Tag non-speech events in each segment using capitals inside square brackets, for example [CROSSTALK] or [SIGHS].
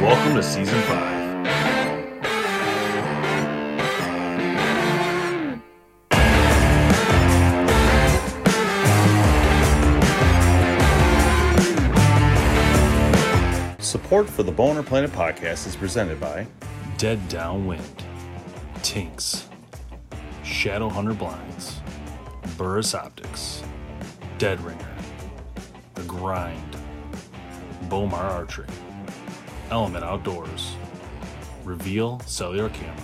Welcome to season five. Support for the Bowhunter Planet podcast is presented by Dead Downwind, Tinks, Shadow Hunter Blinds, Burris Optics, Dead Ringer, The Grind, Bomar Archery. Element Outdoors, Reveal Cellular Camera,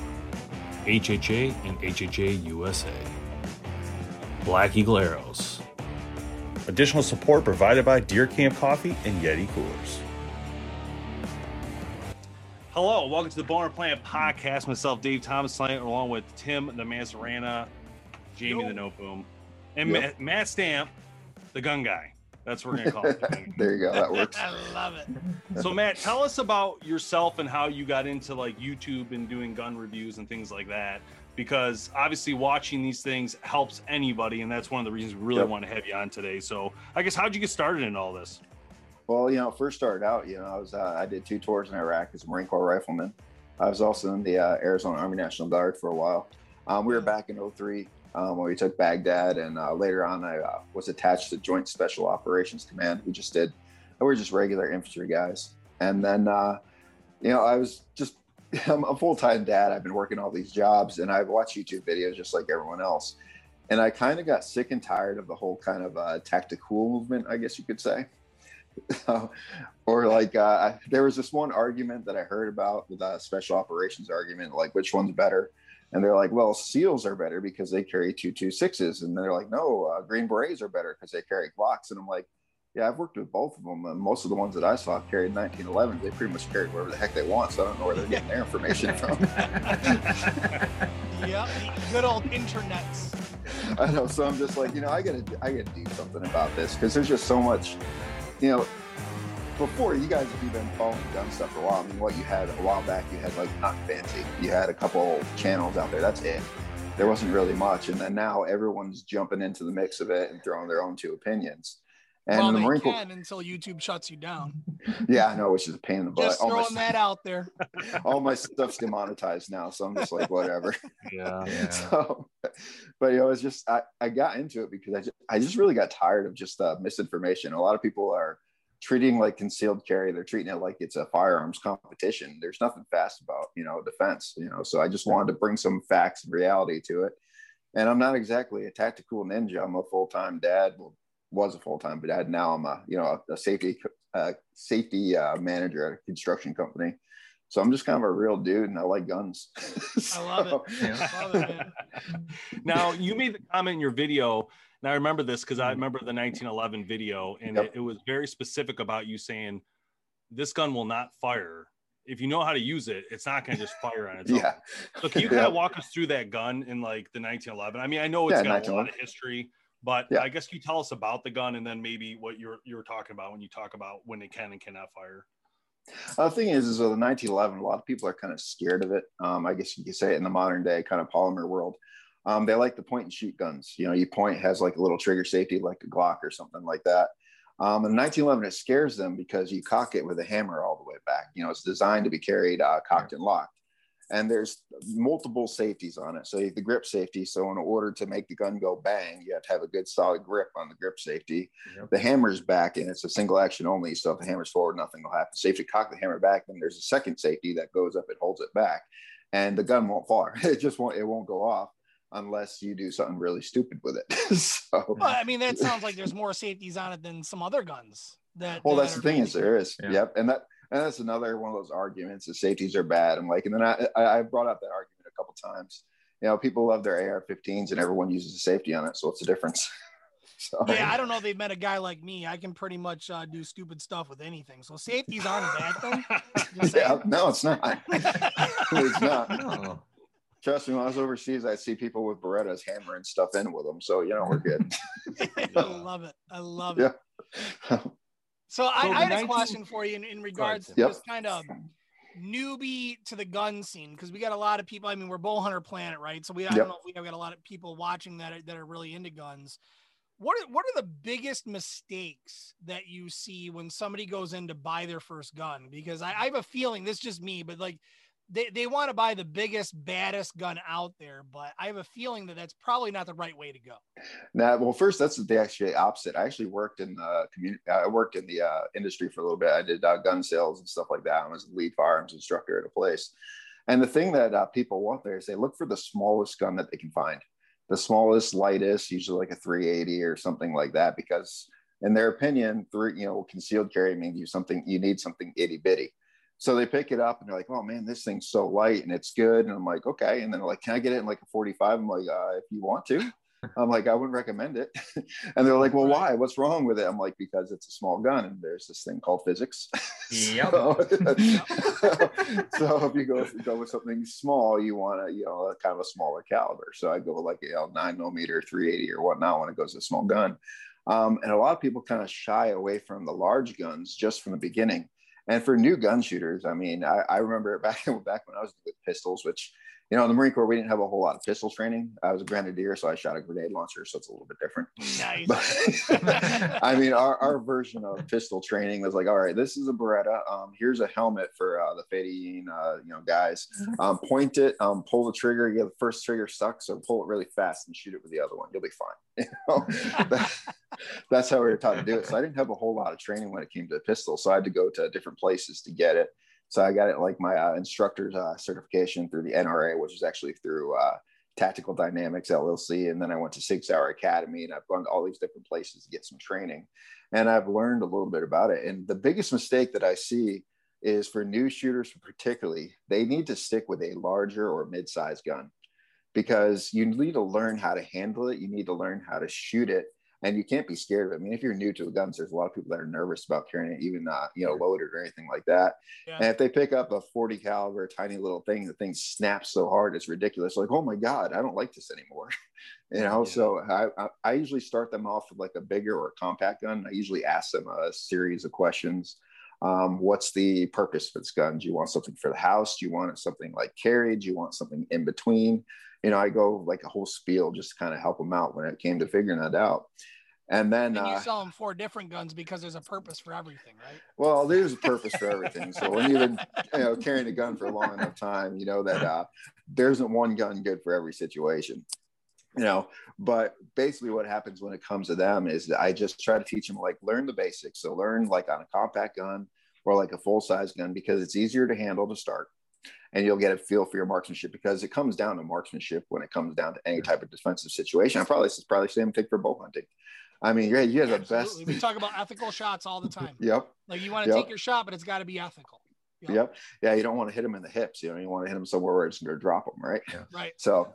HHA and HHA USA, Black Eagle Arrows. Additional support provided by Deer Camp Coffee and Yeti Coolers. Hello, welcome to the Bowhunter Planet podcast. Myself, Dave Thomas, along with Tim the Mazarana, Jamie the No Boom, and Yep. Matt, Matt Stamp, the gun guy. That's what we're gonna call it. [LAUGHS] there you go. That [LAUGHS] works. I love it. So Matt, tell us about yourself and how you got into like YouTube and doing gun reviews and things like that. Because obviously watching these things helps anybody, and that's one of the reasons we really Yep. want to have you on today. So I guess how'd you get started in all this? Well, you know, first started out, you know, I was uh, I did two tours in Iraq as a Marine Corps rifleman. I was also in the uh, Arizona Army National Guard for a while. Um, we were back in 03 um, when we took Baghdad, and uh, later on, I uh, was attached to Joint Special Operations Command. We just did, we were just regular infantry guys. And then, uh, you know, I was just, [LAUGHS] I'm a full time dad. I've been working all these jobs, and I watch YouTube videos just like everyone else. And I kind of got sick and tired of the whole kind of uh, tactical movement, I guess you could say. [LAUGHS] or like uh, there was this one argument that I heard about the special operations argument, like which one's better, and they're like, well, SEALs are better because they carry two two sixes, and they're like, no, uh, Green Berets are better because they carry Glocks, and I'm like, yeah, I've worked with both of them, and most of the ones that I saw carried 1911. They pretty much carried whatever the heck they want, so I don't know where they're getting their information from. [LAUGHS] Yep, good old internets. I know. So I'm just like, you know, I gotta, I gotta do something about this because there's just so much, you know. Before you guys have been following gun stuff for a while. I mean, what you had a while back, you had like not fancy. You had a couple channels out there. That's it. There wasn't really much, and then now everyone's jumping into the mix of it and throwing their own two opinions. And well, the they Marine Corps, until YouTube shuts you down. [LAUGHS] yeah, I know, which is a pain in the butt. Just All my, throwing that out there. [LAUGHS] all my stuff's demonetized now, so I'm just like, whatever. [LAUGHS] Yeah. so but you know it's just I, I got into it because I just, I just really got tired of just uh, misinformation a lot of people are treating like concealed carry they're treating it like it's a firearms competition. There's nothing fast about you know defense you know so i just wanted to bring some facts and reality to it. And i'm not exactly a tactical ninja. I'm a full-time dad. Well was a full-time dad now i'm a you know a, safety uh, safety uh, manager at a construction company. So i'm just kind of a real dude and i like guns. [LAUGHS] I love it. So- I love it, man. [LAUGHS] now you made the comment in your video and i remember this because i remember the 1911 video and Yep. it, it was very specific about you saying this gun will not fire if you know how to use it it's not going to just fire on its [LAUGHS] own yeah so can you kind Yeah. of walk us through that gun in like the 1911 i mean i know it's Yeah, got a lot of history but Yeah. i guess you tell us about the gun and then maybe what you're you're talking about when you talk about when it can and cannot fire Uh, the thing is, is with the 1911, a lot of people are kind of scared of it. Um, I guess you could say it in the modern day kind of polymer world. Um, they like the point and shoot guns. You know, you point has like a little trigger safety, like a Glock or something like that. Um, in 1911, it scares them because you cock it with a hammer all the way back. You know, it's designed to be carried uh, cocked and locked. And there's multiple safeties on it. So you have the grip safety. So in order to make the gun go bang, you have to have a good solid grip on the grip safety. Yep. The hammer's back and it's a single action only. So if the hammer's forward, nothing will happen. So you cock the hammer back. Then there's a second safety that goes up, it holds it back. And the gun won't fire. [LAUGHS] It just won't, it won't go off unless you do something really stupid with it. [LAUGHS] so Well, I mean, that sounds like there's more safeties on it than some other guns. That well that that's the thing being- is there is Yeah. yep and that and that's another one of those arguments the safeties are bad i'm like and then i i I brought up that argument a couple times you know people love their ar-15s and everyone uses a safety on it so what's the difference [LAUGHS] So, Yeah, I don't know. if They've met a guy like me. I can pretty much uh, do stupid stuff with anything. So safeties aren't a bad thing. [LAUGHS] Yeah, no, it's not. it's not. Oh, Trust me, when I was overseas, I'd see people with Berettas hammering stuff in with them. So you know we're good. [LAUGHS] I love it. I love Yeah. it. So I, So I had the a question for you in, in regards to Yep. just kind of newbie to the gun scene because we got a lot of people. I mean, we're bow hunter planet, right? So we I Yep. don't know if we have got a lot of people watching that are, that are really into guns. What are, what are the biggest mistakes that you see when somebody goes in to buy their first gun? Because I, I have a feeling this is just me, but like they, they want to buy the biggest, baddest gun out there, but I have a feeling that that's probably not the right way to go. Now, well, first, that's the actually opposite. I actually worked in the community. I worked in the uh, industry for a little bit. I did uh, gun sales and stuff like that. I was a lead firearms instructor at a place. And the thing that uh, people want there is they look for the smallest gun that they can find, the smallest, lightest, usually like a 380 or something like that, because in their opinion, three, you know, concealed carry means you something you need something itty bitty. So they pick it up and they're like, "Oh man, this thing's so light and it's good." And I'm like, "Okay." And then they're like, "Can I get it in like a 45?" I'm like, uh, "If you want to." [LAUGHS] I'm like, "I wouldn't recommend it." [LAUGHS] and they're like, "Well, why? What's wrong with it?" I'm like, "Because it's a small gun and there's this thing called physics." [LAUGHS] Yep. so, so if you go go with something small, you want a you know a kind of a smaller caliber. So I go with like you know nine millimeter, 380 or whatnot when it goes to a small gun. Um, and a lot of people kind of shy away from the large guns just from the beginning. And for new gun shooters, I mean, I, I remember back [LAUGHS] back when I was with pistols, which you know, in the Marine Corps, we didn't have a whole lot of pistol training. I was a grenadier, so I shot a grenade launcher, so it's a little bit different. Nice. [LAUGHS] But [LAUGHS] I mean, our, our version of pistol training was like, all right, this is a Beretta. Um, here's a helmet for uh, the Fedayeen, uh, you know, guys. Um, point it, um, pull the trigger. Yeah, the first trigger sucks, so pull it really fast and shoot it with the other one. You'll be fine. [LAUGHS] You know, That- that's how we were taught to do it. So I didn't have a whole lot of training when it came to the pistol, so I had to go to different places to get it. So I got it like my uh, instructor's uh, certification through the NRA, which is actually through uh, Tactical Dynamics LLC, and then I went to Sig Sauer Academy, and I've gone to all these different places to get some training, and I've learned a little bit about it. And the biggest mistake that I see is for new shooters, particularly, they need to stick with a larger or mid-sized gun because you need to learn how to handle it. You need to learn how to shoot it, and you can't be scared of it. I mean, if you're new to the guns, there's a lot of people that are nervous about carrying it, even uh, you know, loaded or anything like that. Yeah. And if they pick up a 40 caliber, tiny little thing, the thing snaps so hard, it's ridiculous. Like, oh my god, I don't like this anymore. [LAUGHS] you know, Yeah. so I, I I usually start them off with like a bigger or a compact gun. I usually ask them a series of questions. Um, what's the purpose of this gun? Do you want something for the house? Do you want something like carry? Do you want something in between? You know, I go like a whole spiel just to kind of help them out when it came to figuring that out. And then, and you uh, sell them four different guns because there's a purpose for everything, right? well, there's a purpose for everything. So when you've been, [LAUGHS] you know, carrying a gun for a long enough time, you know that uh, there isn't one gun good for every situation. You know, but basically what happens when it comes to them is that I just try to teach them like learn the basics. So learn like on a compact gun or like a full size gun because it's easier to handle to start. And you'll get a feel for your marksmanship because it comes down to marksmanship when it comes down to any type of defensive situation. I probably it's probably the same thing for bow hunting. I mean, yeah, you have the best. We talk about ethical shots all the time. [LAUGHS] Yep. Like you want to Yep. take your shot, but it's got to be ethical. Yep. Yep. Yeah, you don't want to hit them in the hips. You know, you want to hit them somewhere where it's going to drop them, right? Right. So,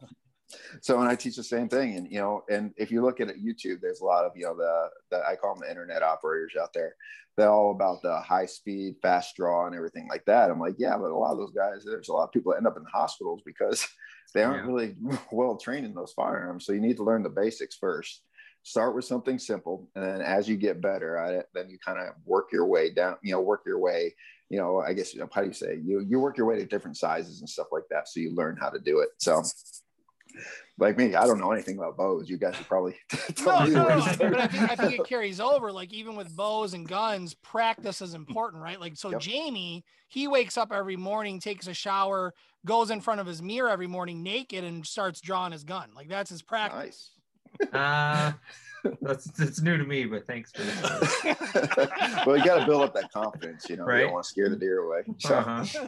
so and I teach the same thing, and you know, and if you look at it, YouTube, there's a lot of you know the the I call them the internet operators out there. They're all about the high speed, fast draw, and everything like that. I'm like, yeah, but a lot of those guys, there's a lot of people that end up in hospitals because [LAUGHS] they aren't Yeah. really [LAUGHS] well trained in those firearms. So you need to learn the basics first. Start with something simple, and then as you get better at it, then you kind of work your way down. You know, work your way. You know, I guess you know, how do you say you you work your way to different sizes and stuff like that, so you learn how to do it. So, like me, I don't know anything about bows. You guys would probably [LAUGHS] No, no, no. to I- start. But I think, I think it carries over. Like even with bows and guns, practice is important, right? Like so, Yep. Jamie, he wakes up every morning, takes a shower, goes in front of his mirror every morning naked, and starts drawing his gun. Like that's his practice. nice. uh, that's that's new to me, but thanks for this. [LAUGHS] well, you got to build up that confidence. You know, Right? you don't want to scare the deer away. So, Uh-huh.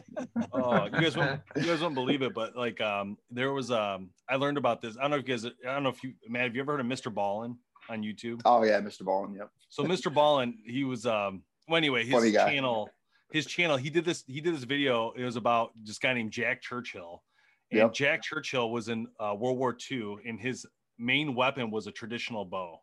Oh, you guys won't [LAUGHS] you guys won't believe it, but like um there was um I learned about this. I don't know if you guys I don't know if you man, have you ever heard of Mr. Ballen on YouTube? oh yeah, Mr. Ballen. Yep. So Mr. Ballen, he was um well anyway, his channel, his channel, he did this, he did this video. It was about this guy named Jack Churchill. And Yep. Jack Churchill was in uh, World War II, and his main weapon was a traditional bow.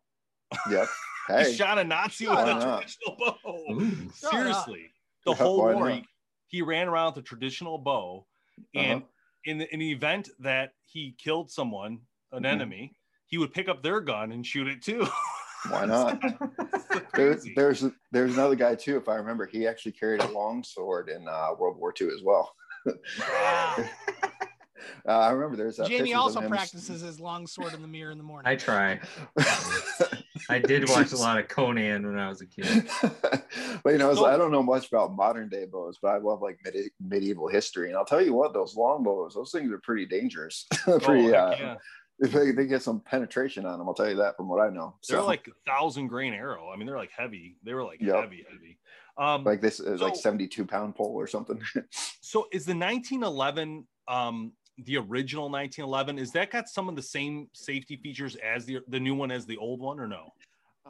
Yep. [LAUGHS] he shot a Nazi Why with a not? traditional bow. Ooh. Seriously, the Yeah, whole war, he, he ran around with a traditional bow, and Uh-huh. in the, in the event that he killed someone, an Mhm. enemy, he would pick up their gun and shoot it too. [LAUGHS] why not? There, there's there's another guy too, if I remember. He actually carried a long sword in uh, World War II as well. [LAUGHS] Uh, I remember there's uh, Jamie also practices his long sword in the mirror in the morning. I try. I did [LAUGHS] watch a lot of Conan when I was a kid. [LAUGHS] but you know, So- I don't know much about modern day bows, but I love like medi- medieval history. And I'll tell you what, those long bows, those things are pretty dangerous. [LAUGHS] Oh, pretty, heck uh, yeah. they, they get some penetration on them. I'll tell you that from what I know. They're So, like a thousand grain arrow. I mean, they're like heavy. They were like Yep. heavy, heavy. Um, like this is like 72 pound pole or something. so is the 1911 um the original 1911 is that got some of the same safety features as the the new one as the old one or no?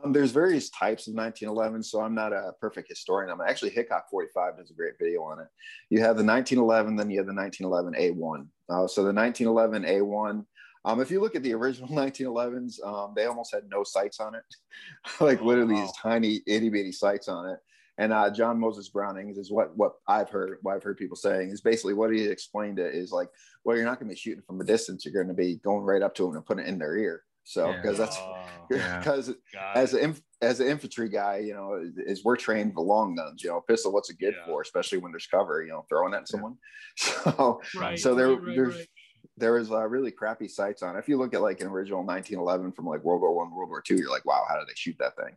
Um, there's various types of 1911, so I'm not a perfect historian. I'm actually Hickok 45 does a great video on it. You have the 1911, then you have the 1911 A1. Uh, so the 1911 A1. Um, if you look at the original [LAUGHS] 1911s, um, they almost had no sights on it, [LAUGHS] like Oh, literally wow. these tiny itty bitty sights on it. And uh, John Moses Browning is what what I've heard what I've heard people saying is basically what he explained it is like, well, you're not going to be shooting from a distance. You're going to be going right up to them and putting it in their ear. So Yeah. because that's Oh, [LAUGHS] Yeah. because as an inf- as an infantry guy, you know, is we're trained for long guns. You know, pistol, what's it good Yeah. for? Especially when there's cover. You know, throwing at someone. [LAUGHS] So right. so there- right, right, there's- right. There was uh, really crappy sights on. If you look at like an original 1911 from like World War One, World War Two, you're like, wow, how did they shoot that thing?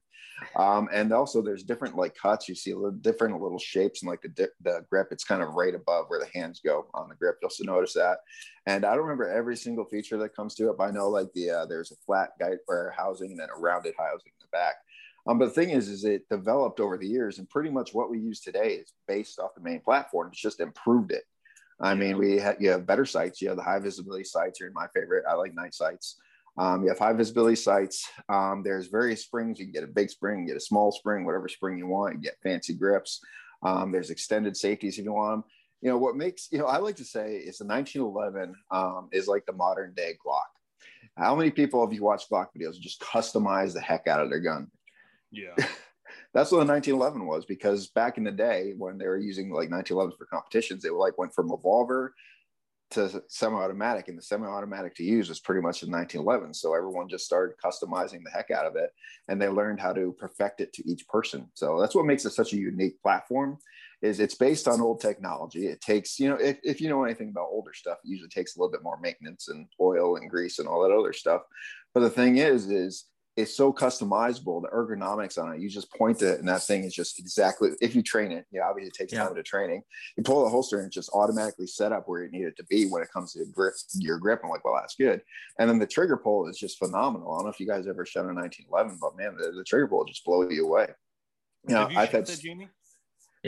Um, and also, there's different like cuts. You see little different little shapes and like the di- the grip. It's kind of right above where the hands go on the grip. You'll also notice that. And I don't remember every single feature that comes to it, but I know like the uh, there's a flat guide or housing and then a rounded housing in the back. Um, but the thing is, is it developed over the years, and pretty much what we use today is based off the main platform. It's just improved it. I mean, we have you have better sights. You have the high visibility sights. Are my favorite. I like night sights. Um, you have high visibility sights. Um, there's various springs. You can get a big spring, get a small spring, whatever spring you want. You get fancy grips. Um, there's extended safeties if you want them. You know what makes you know I like to say is the 1911 um, is like the modern day Glock. How many people have you watched Glock videos and just customize the heck out of their gun? yeah. [LAUGHS] That's what the 1911 was because back in the day when they were using like 1911s for competitions, they like went from revolver to semi-automatic, and the semi-automatic to use was pretty much in 1911. So everyone just started customizing the heck out of it, and they learned how to perfect it to each person. So that's what makes it such a unique platform. Is it's based on old technology. It takes you know if, if you know anything about older stuff, it usually takes a little bit more maintenance and oil and grease and all that other stuff. But the thing is, is it's so customizable the ergonomics on it you just point it and that thing is just exactly if you train it yeah obviously it takes Yeah. time to training. You pull the holster and it's just automatically set up where you need it to be when it comes to grip your grip. I'm like well that's good. And then the trigger pull is just phenomenal. I don't know if you guys ever shot a 1911 but man the, the trigger pull just blow you away. You know Have you i've had that, Jamie?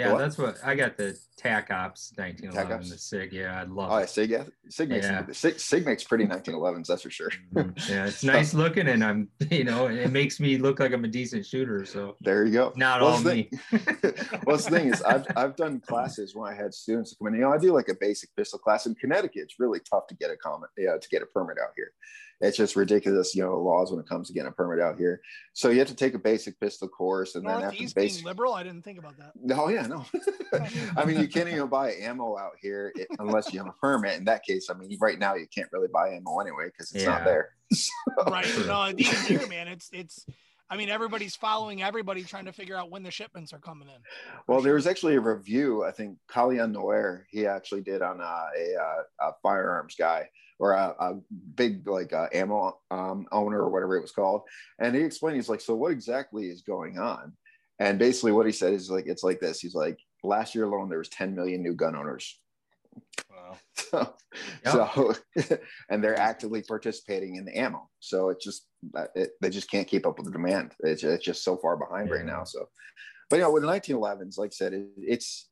Yeah, What? that's what I got the TAC Ops TAC 1911, Ops? the SIG. Yeah, I love oh it. sig yeah sig makes Yeah. sig, sig makes pretty 1911s that's for sure Mhm. Yeah, it's [LAUGHS] nice looking, and I'm, [LAUGHS] you know, it makes me look like I'm a decent shooter. So there you go not Well, all me. thing- [LAUGHS] well, the thing is, I've, I've done classes when I had students come in. You know, I do like a basic pistol class in Connecticut. It's really tough to get a comment, yeah, to get a permit out here. It's just ridiculous, you know, laws when it comes to getting a permit out here. So you have to take a basic pistol course, and then after the Northeast being liberal, I didn't think about that. No, yeah, no. [LAUGHS] I mean, you can't even buy ammo out here unless you have a permit. In that case, I mean, right now you can't really buy ammo anyway because it's not Yeah. there. [LAUGHS] Right. No, even here, man, it's it's. I mean, everybody's following everybody, trying to figure out when the shipments are coming in. Well, there was actually a review. I think Colion Noir he actually did on uh, a, uh, a firearms guy or a, a big like uh, ammo um, owner or whatever it was called, and he explained he's like, so what exactly is going on? And basically, what he said is like, it's like this. He's like, last year alone, there was 10 million new gun owners. Wow. [LAUGHS] So, so [LAUGHS] and they're actively participating in the ammo. So it's just uh, it, they just can't keep up with the demand. It's, it's just so far behind right now. So, but you know, with the 1911s, like I said, it, it's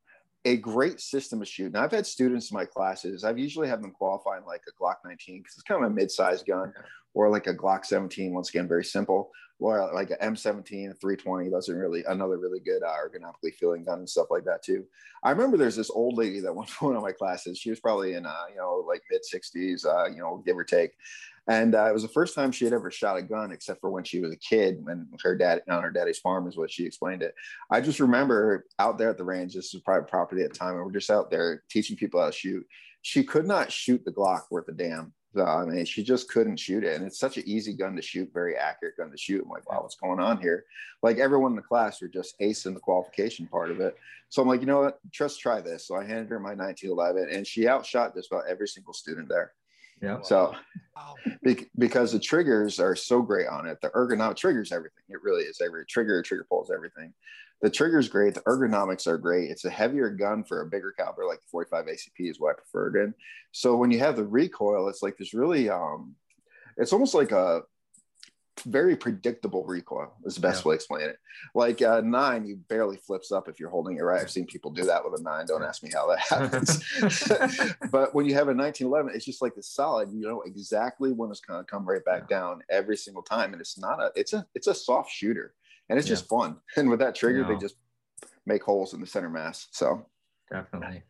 a great system to shoot. Now I've had students in my classes. I've usually had them qualify in like a Glock 19 because it's kind of a mid-sized gun, or like a Glock 17. Once again, very simple. Well, like an M17, 320, those are really another really good uh, ergonomically feeling gun and stuff like that too. I remember there's this old lady that [LAUGHS] went to one of my classes. She was probably in, uh, you know, like mid 60s, uh, you know, give or take. And uh, it was the first time she had ever shot a gun, except for when she was a kid, when her dad on her daddy's farm is what she explained it. I just remember out there at the range. This was private property at the time, and we're just out there teaching people how to shoot. She could not shoot the Glock worth a damn I mean, she just couldn't shoot it. And it's such an easy gun to shoot, very accurate gun to shoot. I'm like, wow, what's going on here? Like everyone in the class are just acing the qualification part of it. So I'm like, you know what? Just try this. So I handed her my 1911 and she outshot just about every single student there. Yeah. So Wow. be- because the triggers are so great on it, the ergonomic triggers everything. It really is every trigger, trigger pulls everything. The trigger's great. The ergonomics are great. It's a heavier gun for a bigger caliber, like the 45 ACP is what I preferred in. So when you have the recoil, it's like this really, um, it's almost like a very predictable recoil is the best Yeah. way to explain it. Like a nine, you barely flips up if you're holding it right. I've seen people do that with a nine. Don't ask me how that happens. [LAUGHS] [LAUGHS] but when you have a 1911, it's just like the solid. You know exactly when it's going to come right back down every single time, and it's not a. It's a. It's a soft shooter, and it's just fun. [LAUGHS] And with that trigger, they just make holes in the center mass. So Definitely.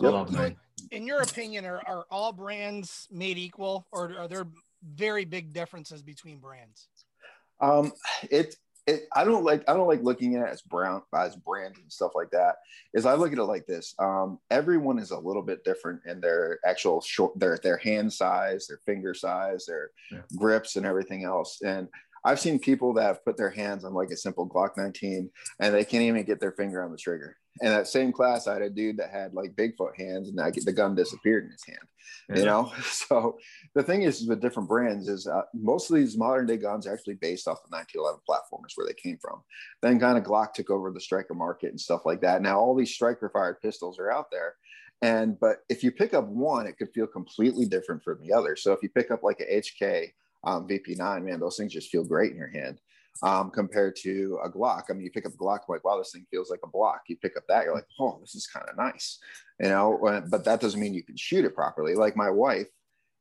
Yep. love mine. In your opinion, are, are all brands made equal or are there very big differences between brands? Um, it it I don't like I don't like looking at it as brown as brand and stuff like that. Is I look at it like this. Um, everyone is a little bit different in their actual short their their hand size, their finger size, their Yeah. grips, and everything else. And I've seen people that have put their hands on like a simple Glock 19 and they can't even get their finger on the trigger. And that same class, I had a dude that had like Bigfoot hands, and I get the gun disappeared in his hand you know? [LAUGHS] So the thing is with different brands is uh, most of these modern day guns are actually based off the 1911 platformers where they came from. Then kind of glock took over the striker market and stuff like that. Now all these striker fired pistols are out there and but if you pick up one it could feel completely different from the other. So if you pick up like a hk um, vp9 man those things just feel great in your hand um, compared to a Glock. I mean, you pick up a Glock, like, wow, this thing feels like a block. You pick up that, you're like, oh, this is kind of nice, you know. But that doesn't mean you can shoot it properly. Like my wife,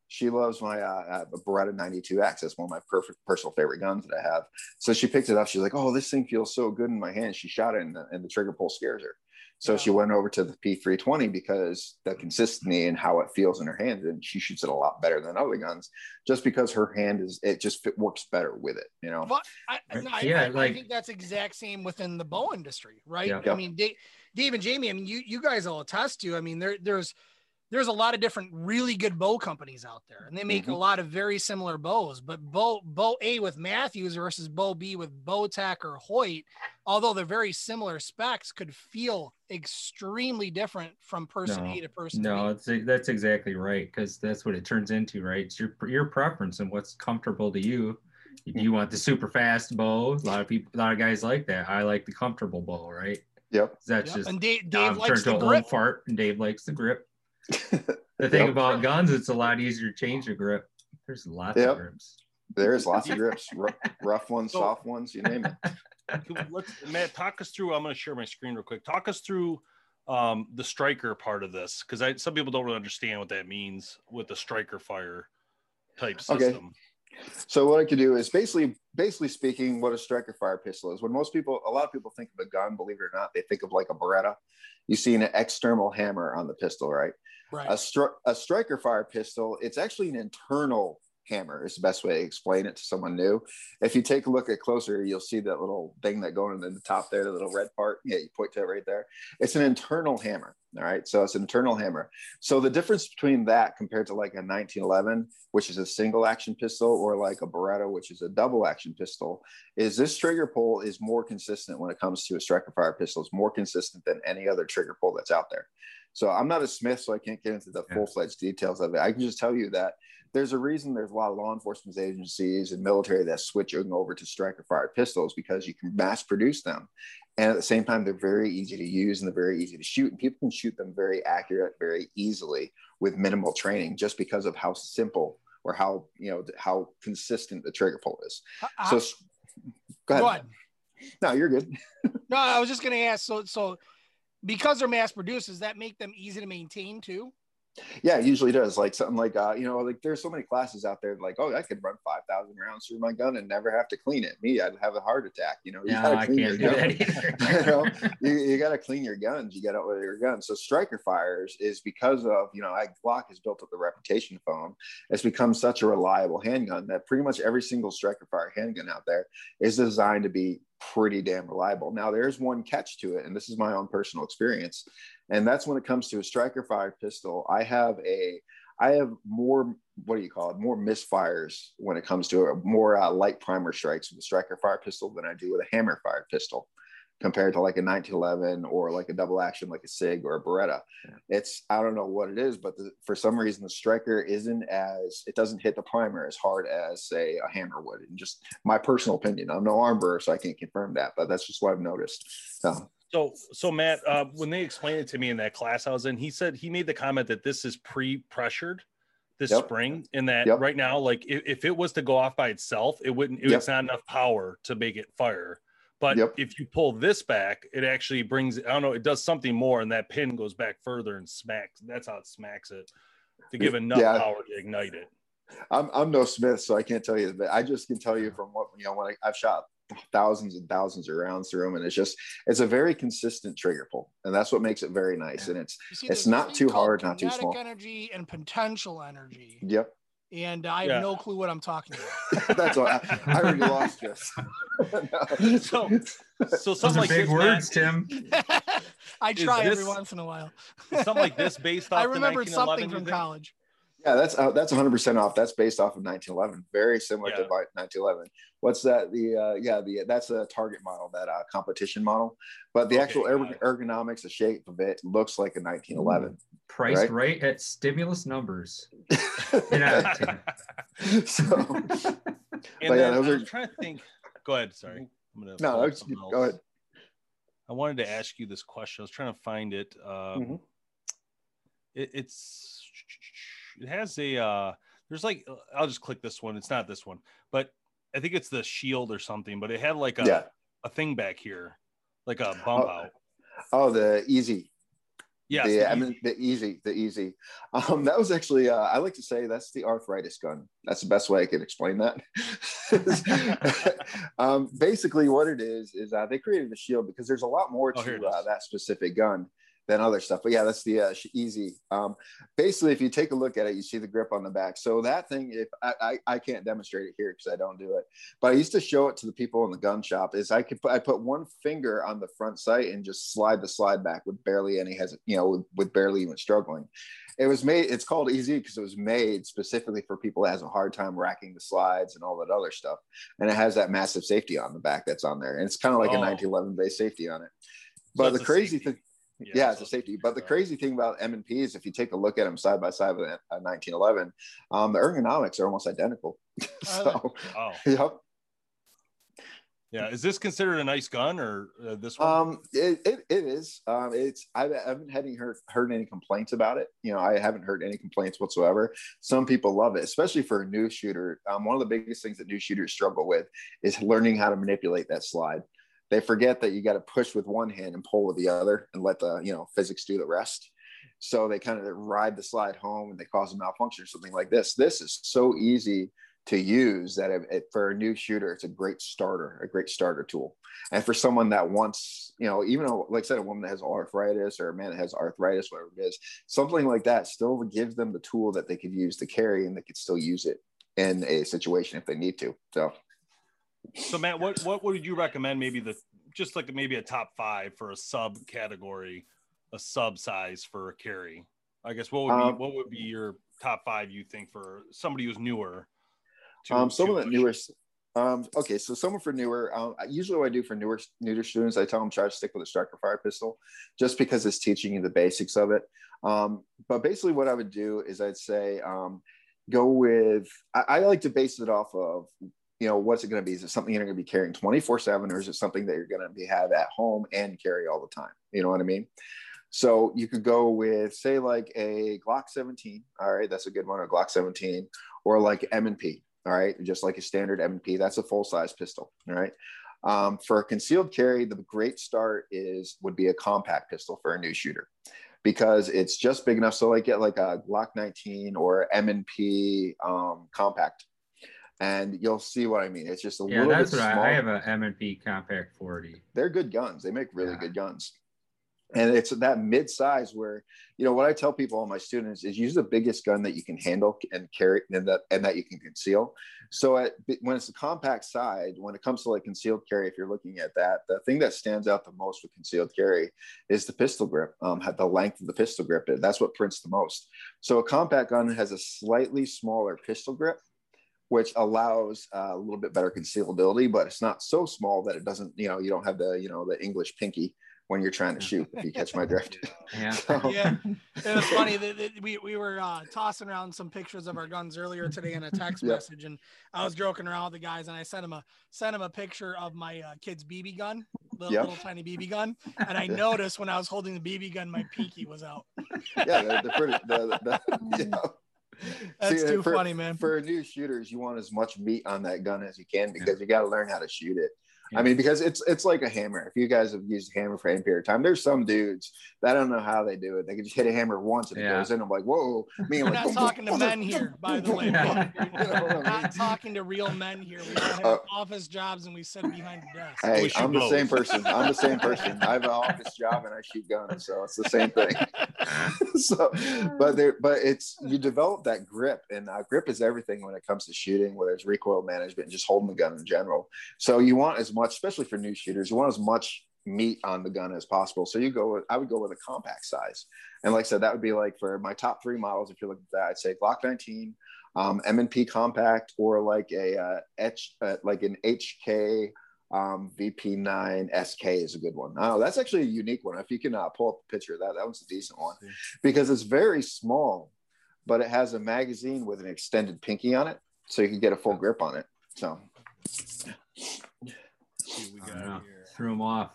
she loves my uh, uh, Beretta 92X. That's one of my perfect personal favorite guns that I have. So she picked it up. She's like, oh, this thing feels so good in my hand. She shot it, and the, and the trigger pull scares her. So Yeah. she went over to the P320 because the consistency and how it feels in her hand, and she shoots it a lot better than other guns, just because her hand is it just fit, works better with it. You know. Well, I, no, I, Yeah, I, I like- think that's exact same within the bow industry, right? Yeah. I mean, Dave, Dave and Jamie, I mean, you you guys will attest to. I mean, there there's there's a lot of different really good bow companies out there, and they make a Mhm. lot of very similar bows. But bow bow A with Mathews versus bow B with Bowtech or Hoyt, although they're very similar specs, could feel extremely different from person No. A to person No, B. it's that's exactly right because that's what it turns into, right? It's your your preference and what's comfortable to you. You want the super fast bow, a lot of people, a lot of guys like that. I like the comfortable bow, right? Yep. That's Yep. just And Dave, Dave I'm likes the grip. fart, and Dave likes the grip. The thing Yep. about guns, it's a lot easier to change your grip. There's lots Yep. of grips. There's lots of [LAUGHS] grips, r- rough ones, So- soft ones, you name it. [LAUGHS] Let's, Matt, talk us through. I'm going to share my screen real quick. Talk us through um, the striker part of this because some people don't really understand what that means with the striker fire type Okay. So what I could do is basically, basically speaking, what a striker fire pistol is. When most people, a lot of people think of a gun, believe it or not, they think of like a Beretta. You see an external hammer on the pistol, right? Right. A, stri- a striker fire pistol, it's actually an internal hammer. Is the best way to explain it to someone new. If you take a look at closer, you'll see that little thing that going in the top there, the little red part. Yeah, you point to it right there. It's an internal hammer. All right, so it's an internal hammer. So the difference between that compared to like a 1911, which is a single action pistol, or like a Beretta, which is a double action pistol, is this trigger pull is more consistent when it comes to a striker fire pistol. It's more consistent than any other trigger pull that's out there. So I'm not a Smith, so I can't get into the Yeah. full fledged details of it. I can just tell you that there's a reason there's a lot of law enforcement agencies and military that switching over to striker fired pistols because you can mass produce them. And at the same time, they're very easy to use and they're very easy to shoot. And people can shoot them very accurate, very easily with minimal training just because of how simple or how, you know, how consistent the trigger pull is. Uh, So go ahead. go ahead. No, you're good. [LAUGHS] No, I was just gonna ask. So, so because they're mass produced, does that make them easy to maintain too? Yeah, it usually does. Like something like uh, you know, like there's so many classes out there like, oh, I could run five thousand rounds through my gun and never have to clean it. Me, I'd have a heart attack. You know, you No, gotta I clean can't your gun. [LAUGHS] you, know, you, you got to clean your guns. You got to oil your guns. So striker fires is because of you know, I, Glock has built up the reputation for them. It's become such a reliable handgun that pretty much every single striker fire handgun out there is designed to be pretty damn reliable. Now, there's one catch to it, and this is my own personal experience, and that's when it comes to a striker fire pistol. I have a I have more, what do you call it? More misfires when it comes to it, more uh, light primer strikes with a striker fire pistol than I do with a hammer fired pistol compared to like a 1911 or like a double action like a SIG or a Beretta. It's, I don't know what it is, but the, for some reason the striker isn't as, it doesn't hit the primer as hard as say a hammer would. And just my personal opinion, I'm no armorer, so I can't confirm that, but that's just what I've noticed. So, So, so Matt, uh, when they explained it to me in that class I was in, he said he made the comment that this is pre-pressured this Yep. spring, and that Yep. right now, like if, if it was to go off by itself, it wouldn't. It, Yep. It's not enough power to make it fire. But if you pull this back, it actually brings. I don't know. It does something more, and that pin goes back further and smacks. That's how it smacks it to give enough Yeah. power to ignite it. I'm, I'm no Smith, so I can't tell you, but I just can tell you from what, you know, when I, I've shot thousands and thousands of rounds through them, and it's just, it's a very consistent trigger pull. And that's what makes it very nice. And it's see, it's not too hard, not too small. energy and potential energy, yep. and I have Yeah. no clue what I'm talking about. [LAUGHS] that's all. I, I already lost you. [LAUGHS] So- So Those something like big this, words, Matt, Tim. [LAUGHS] I Is try every once in a while. something like this based off. I the remember 1911, something from think? college. Yeah, that's, uh, that's 100% off. That's based off of 1911. Very similar to 1911. What's that? The, uh, yeah, the, that's a target model, that uh, competition model. But the Okay, actual got erg- ergonomics, the shape of it looks like a 1911. Priced Right. right, at stimulus numbers. [LAUGHS] Get out of here. so, [LAUGHS] And yeah, then those I are- was trying to think. Go ahead. Sorry. I'm gonna no, pull up that's, something go ahead. I wanted to ask you this question. I was trying to find it. Um, Mhm. it it's it has a uh, there's like I'll just click this one. It's not this one, but I think it's the shield or something. But it had like a Yeah. a thing back here, like a bump Oh, out. Oh, the easy. Yeah, the, the I mean the easy, the easy. Um, that was actually uh, I like to say that's the arthritis gun. That's the best way I could explain that. [LAUGHS] um, basically, what it is is uh, they created the shield because there's a lot more Oh, to uh, that specific gun than other stuff. But yeah, that's the uh, easy. Um, basically, if you take a look at it, you see the grip on the back. So that thing, if I, I, I can't demonstrate it here because I don't do it, but I used to show it to the people in the gun shop. Is I could put, I put one finger on the front sight and just slide the slide back with barely any has you know with, with barely even struggling. It was made. It's called easy because it was made specifically for people that has a hard time racking the slides and all that other stuff. And it has that massive safety on the back that's on there, and it's kind of like Oh. a 1911 base safety on it. But it's the crazy thing, yeah, it's so a safety. But the uh, crazy thing about M and P is if you take a look at them side by side with a a 1911, um, the ergonomics are almost identical. [LAUGHS] so, Wow. [LAUGHS] yep. Yeah. Is this considered a nice gun or uh, this one? Um, it, it, it is. Um, it's I haven't had any heard, heard any complaints about it. You know, I haven't heard any complaints whatsoever. Some people love it, especially for a new shooter. Um, one of the biggest things that new shooters struggle with is learning how to manipulate that slide. They forget that you got to push with one hand and pull with the other, and let the you know physics do the rest. So they kind of ride the slide home, and they cause a malfunction or something like this. This is so easy to use that it, it- for a new shooter, it's a great starter, a great starter tool. And for someone that wants, you know, even like I said, a woman that has arthritis or a man that has arthritis, whatever it is, something like that still gives them the tool that they could use to carry and they could still use it in a situation if they need to. So, So Matt, what what would you recommend? Maybe the just like maybe a top five for a sub category, a sub size for a carry. I guess what would be Um, what would be your top five you think for somebody who's newer? to- um, someone that push? newer, um, okay, so someone for newer, um, usually what I do for newer, newer students, I tell them try to stick with a striker fire pistol just because it's teaching you the basics of it. Um, but basically what I would do is I'd say, um, go with, I, I like to base it off of, you know, what's it going to be? Is it something you're going to be carrying 24 seven, or is it something that you're going to be have at home and carry all the time? You know what I mean? So you could go with, say, like a Glock 17. All right, that's a good one. A Glock 17, or like M&P. All right, just like a standard M&P. That's a full size pistol. All right. Um, for a concealed carry, the great start is would be a compact pistol for a new shooter, because it's just big enough. So like get like a Glock 19 or M&P um, compact, and you'll see what I mean. It's just a Yeah, little that's bit what. I, I have a M&P Compact 40. They're good guns. They make really Yeah. good guns. And it's that mid size where, you know, what I tell people, all my students is use the biggest gun that you can handle and carry and that, and that you can conceal. So at, when it's the compact side, when it comes to like concealed carry, if you're looking at that, the thing that stands out the most with concealed carry is the pistol grip, um, the length of the pistol grip. That's what prints the most. So a compact gun has a slightly smaller pistol grip, which allows uh, a little bit better concealability, but it's not so small that it doesn't, you know, you don't have the, you know, the English pinky when you're trying to shoot, if you catch my drift. [LAUGHS] Yeah. [LAUGHS] So- Yeah, it was funny that, that we, we were uh, tossing around some pictures of our guns earlier today in a text Yep. message, and I was joking around with the guys, and I sent him a sent him a picture of my uh, kid's BB gun, little, Yep. little tiny BB gun, and I [LAUGHS] noticed when I was holding the BB gun, my pinky was out. yeah, they're, they're pretty, the, the, yeah. [LAUGHS] That's See, too for, funny, man. For new shooters, you want as much meat on that gun as you can because you got to learn how to shoot it. I mean, because it's it's like a hammer. If you guys have used a hammer for any period of time, there's some dudes that I don't know how they do it. They can just hit a hammer once and it Yeah. goes in. I'm like, whoa. Me, We're like, not talking to men here, by the way. [LAUGHS] Yeah. We're [LAUGHS] not talking to real men here. We don't have Uh, office jobs and we sit behind the desk. Hey, We shoot I'm the same person. I'm the same [LAUGHS] person. I have an office job and I shoot guns, so it's the same thing. so, but there, but it's you develop that grip, and uh, grip is everything when it comes to shooting, whether it's recoil management and just holding the gun in general. So you want as much, especially for new shooters, you want as much meat on the gun as possible. So you go with, I would go with a compact size, and like I said, that would be like for my top three models. If you're looking at that, I'd say Glock 19, um, M&P compact, or like a uh, H, uh, like an HK um, VP9 SK is a good one. Oh, that's actually a unique one. If you can uh, pull up a picture of that, that one's a decent one because it's very small, but it has a magazine with an extended pinky on it, so you can get a full grip on it. So, see we got don't here. Threw him off.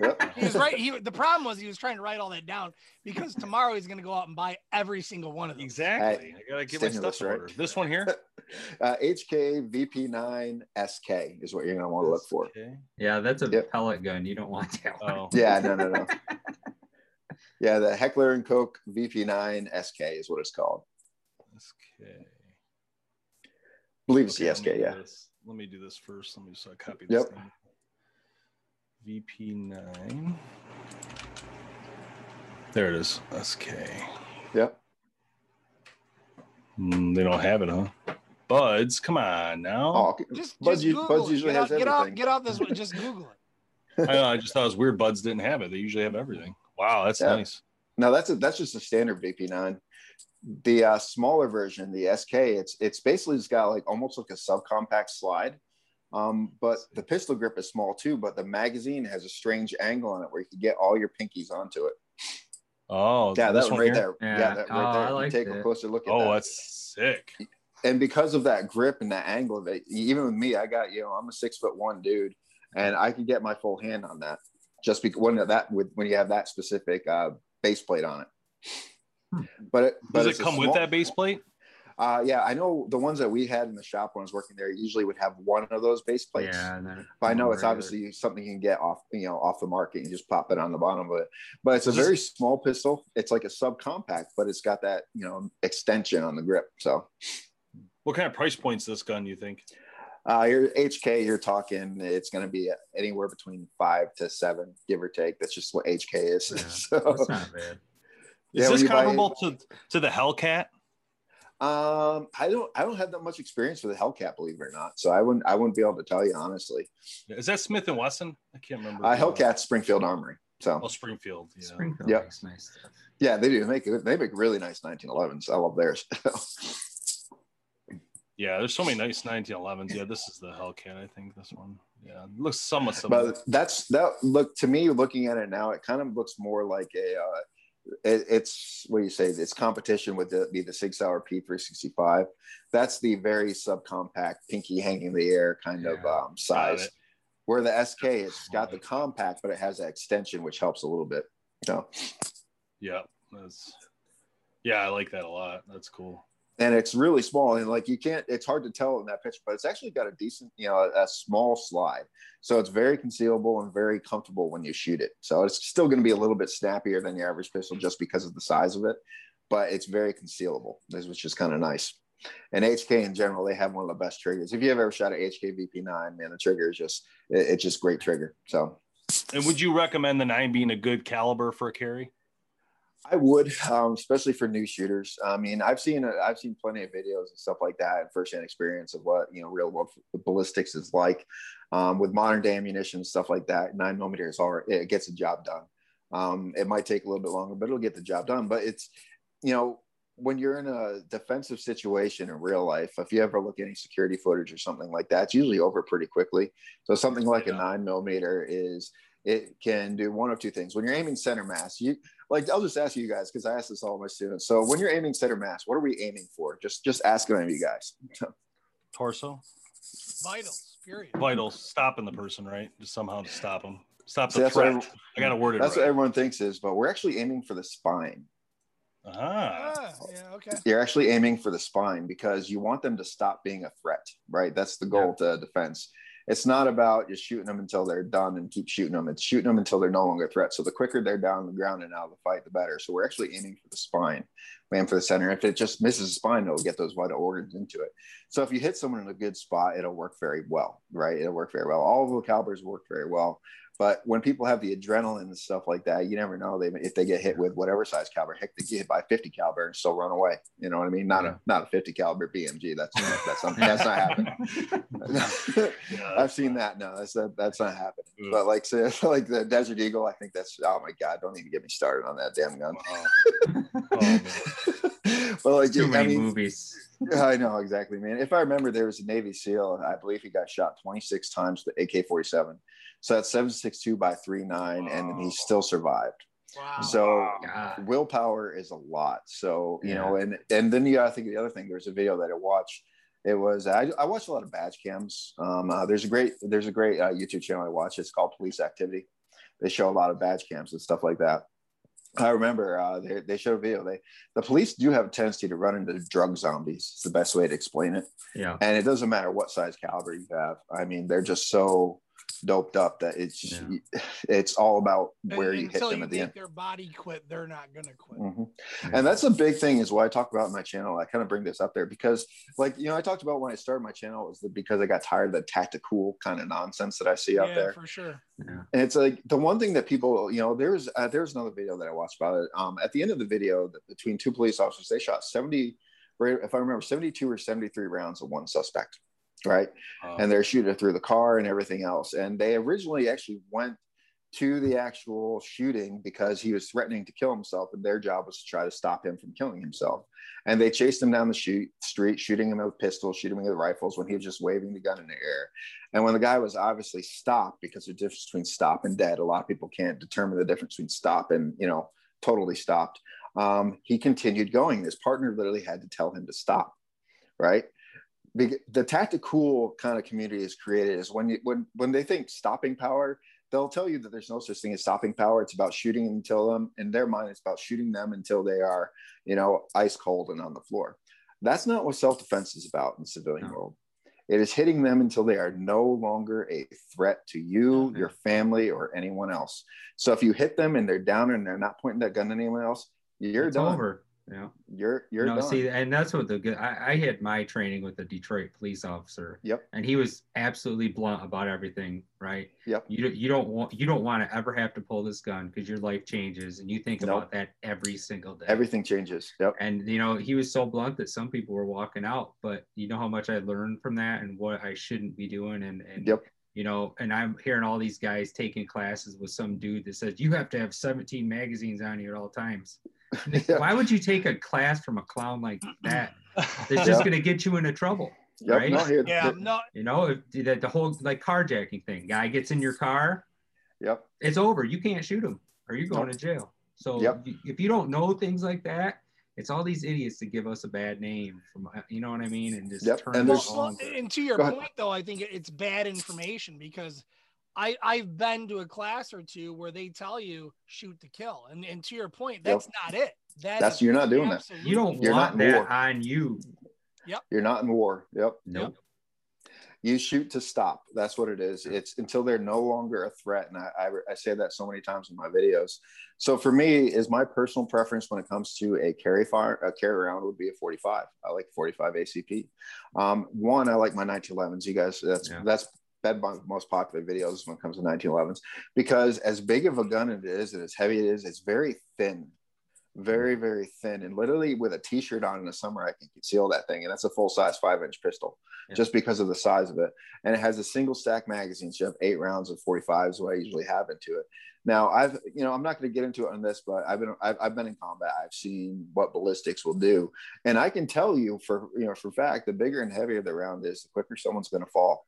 yep. He was right. He the problem was he was trying to write all that down because tomorrow he's going to go out and buy every single one of them. Exactly. I gotta get my stuff in right? order. This one here. [LAUGHS] uh, HK VP9 SK is what you're gonna want to look for. Okay. Yeah, that's a Yep. pellet gun. You don't want that one. Oh. Yeah, no, no, no. [LAUGHS] yeah, the Heckler and Koch VP9 SK is what it's called. Okay. I believe it's Okay, the SK. me Yeah. this. Let me do this first. Let me just uh, copy Yep. this. Thing. VP9. There it is. SK. Yep. Mm, they don't have it, huh? Buds, come on now. Oh, okay. Just, Buds, just Google Buds it. usually get has out, get out, everything. get out this one. Just Google it. [LAUGHS] I know. I just thought it was weird. Buds didn't have it. They usually have everything. Wow, that's Yeah. nice. No, that's a, that's just a standard VP9. The uh, smaller version, the SK, it's it's basically just got like almost like a subcompact slide, um, but the pistol grip is small too. But the magazine has a strange angle on it where you can get all your pinkies onto it. Oh, Yeah, this that one one right here? there. Yeah. Yeah, that Oh, right I there. You like take a closer look at Oh, that. Oh, that's sick. and because of that grip and that angle of it, even with me, I got you know I'm a six foot one dude, and I can get my full hand on that just because when that with when you have that specific uh, base plate on it. But it but Does it a come with that base plate? Uh, yeah, I know the ones that we had in the shop when I was working there usually would have one of those base plates. Yeah, But I know it's regular. obviously something you can get off, you know, off the market. and just pop it on the bottom of it. But it's a very small pistol. It's like a subcompact, but it's got that, you know, extension on the grip. So What kind of price points this gun? You think? uh, your HK, you're talking, it's going to be anywhere between five to seven, give or take. That's just what HK is. [LAUGHS] Yeah, so, That's not bad. Is Yeah, this you buy- comparable to to the Hellcat? um, I don't, I don't have that much experience with the Hellcat, believe it or not. So I wouldn't, I wouldn't be able to tell you honestly. Is that Smith and Wesson? I can't remember. Uh, Hellcat Springfield Armory. So Oh, Springfield. Yeah. Springfield Yep. makes nice stuff. yeah, they do they make they make really nice 1911s. I love theirs. [LAUGHS] Yeah, there's so many nice 1911s. Yeah, this is the Hellcat. I think this one. Yeah, it looks somewhat similar. but that's that look to me looking at it now it kind of looks more like a uh it, it's what do you say it's competition with the be the Sig Sauer p365 that's the very subcompact pinky hanging in the air kind of um size where the sk it's got the compact but it has that extension which helps a little bit so yeah, that's. Yeah, I like that a lot. That's cool. And it's really small and like you can't it's hard to tell in that picture but it's actually got a decent you know a, a small slide so it's very concealable and very comfortable when you shoot it so it's still going to be a little bit snappier than your average pistol just because of the size of it but it's very concealable which is kind of nice and HK in general, they have one of the best triggers. If you have ever shot an HK VP9, man, the trigger is just it, it's just great trigger. So, and would you recommend the nine being a good caliber for a carry? I would, um, especially for new shooters. I mean, I've seen I've seen plenty of videos and stuff like that, and firsthand experience of what you know real world ballistics is like. Um, with modern day ammunition and stuff like that, nine millimeters are it gets the job done. Um, it might take a little bit longer, but it'll get the job done. But it's you know when you're in a defensive situation in real life, if you ever look at any security footage or something like that, it's usually over pretty quickly. So something like a nine millimeter is it can do one of two things. When you're aiming center mass, you like I'll just ask you guys because I ask this all my students. So when you're aiming center mass, what are we aiming for? Just just ask any of you guys. [LAUGHS] Torso. Vitals. Period. Vitals. Stopping the person, right? Just somehow to stop them. Stop the threat. Everyone, I got to word. That's right. what everyone thinks is, but we're actually aiming for the spine. Ah. ah. yeah, okay. You're actually aiming for the spine because you want them to stop being a threat, right? That's the goal yeah. to defense it's not about just shooting them until they're done and keep shooting them. It's shooting them until they're no longer a threat. So the quicker they're down on the ground and out of the fight, the better. So we're actually aiming for the spine, aim for the center. If it just misses the spine, it'll get those vital organs into it. So if you hit someone in a good spot, it'll work very well, right? It'll work very well. All of the calibers work very well. But when people have the adrenaline and stuff like that, you never know they if they get hit with whatever size caliber. Heck, they get hit by 50 caliber and still run away. You know what I mean? Not a not a 50 caliber BMG. That's that's not, that's not happening. [LAUGHS] I've seen that. No, that's that, that's not happening. But like [LAUGHS] say, like the Desert Eagle, I think that's oh my god, don't even get me started on that damn gun. oh, [LAUGHS] but like too many I mean, movies. I know exactly, man. If I remember, there was a Navy SEAL. I believe he got shot 26 times with the AK-47 so that's 762 by 39, and then he still survived. Wow. So God. willpower is a lot. So, you yeah. know, and and then you gotta think of the other thing. There's a video that I watched. It was I, I watched a lot of badge cams. Um, uh, there's a great there's a great uh, YouTube channel I watch. It's called Police Activity. They show a lot of badge cams and stuff like that. I remember uh, they, they showed a video. They the police do have a tendency to run into drug zombies. It's the best way to explain it. Yeah. And it doesn't matter what size caliber you have. I mean, they're just so doped up that it's yeah. [SIGHS] it's all about where and, you hit them you at the end. Their body quit, they're not gonna quit. Mm-hmm. Yeah. And that's a big thing, is what I talk about in my channel. I kind of bring this up there because, like you know, I talked about when I started my channel was because I got tired of the tactical kind of nonsense that I see out there. For sure. Yeah. And it's like the one thing that people, you know, there's uh, there's another video that I watched about it. Um, at the end of the video, between two police officers, they shot 70, if I remember, 72 or 73 rounds of one suspect right? Uh, and they're shooting through the car and everything else. And they originally actually went to the actual shooting because he was threatening to kill himself, and their job was to try to stop him from killing himself. And they chased him down the shoot, street, shooting him with pistols, shooting him with rifles when he was just waving the gun in the air. And when the guy was obviously stopped, because the difference between stop and dead, a lot of people can't determine the difference between stop and you know totally stopped. Um, he continued going. His partner literally had to tell him to stop, right? The tactical kind of community is created is when you, when when they think stopping power they'll tell you that there's no such thing as stopping power. It's about shooting until them in their mind it's about shooting them until they are you know ice cold and on the floor. That's not what self-defense is about in the civilian no. world. It is hitting them until they are no longer a threat to you mm-hmm. your family or anyone else. So if you hit them and they're down and they're not pointing that gun at anyone else you're it's done. over yeah, you're you're no, done. see, and that's what the good. I, I had my training with a Detroit police officer. Yep. And he was absolutely blunt about everything. Right. Yep. You you don't want you don't want to ever have to pull this gun because your life changes, and you think nope. about that every single day. Everything changes. Yep. And you know he was so blunt that some people were walking out, but you know how much I learned from that and what I shouldn't be doing, and and yep you know, and I'm hearing all these guys taking classes with some dude that says you have to have 17 magazines on you at all times. Yeah. Why would you take a class from a clown like that? [LAUGHS] It's just yeah. going to get you into trouble. Yep, right? No, here, yeah, no. You know, if the, the whole like carjacking thing, guy gets in your car, yep, it's over. You can't shoot him, or you're going nope. to jail. So yep. if you don't know things like that, it's all these idiots to give us a bad name from uh, you know what I mean, and just yep. turn and, well, and to your point though, I think it's bad information because I I've been to a class or two where they tell you shoot to kill, and and to your point, that's yep. not it. That That's you're not doing that. You don't You're want not in that war. on you. Yep. You're not in war. Yep. Nope. You shoot to stop. That's what it is. It's until they're no longer a threat. And I, I, I say that so many times in my videos. So for me, is my personal preference when it comes to a carry fire, a carry round would be a 45. I like 45 ACP. Um, one, I like my 1911s. You guys, that's Yeah. that's been my most popular videos when it comes to 1911s because as big of a gun it is and as heavy it is, it's very thin very mm-hmm. very thin. And literally with a t-shirt on in the summer i can conceal that thing. And that's a full size five inch pistol Yeah. just because of the size of it. And it has a single stack magazine so you have eight rounds of 45s what i usually have into it. Now i've you know i'm not going to get into it on this but i've been I've, I've been in combat. I've seen what ballistics will do. And i can tell you for you know for fact the bigger and heavier the round is the quicker someone's going to fall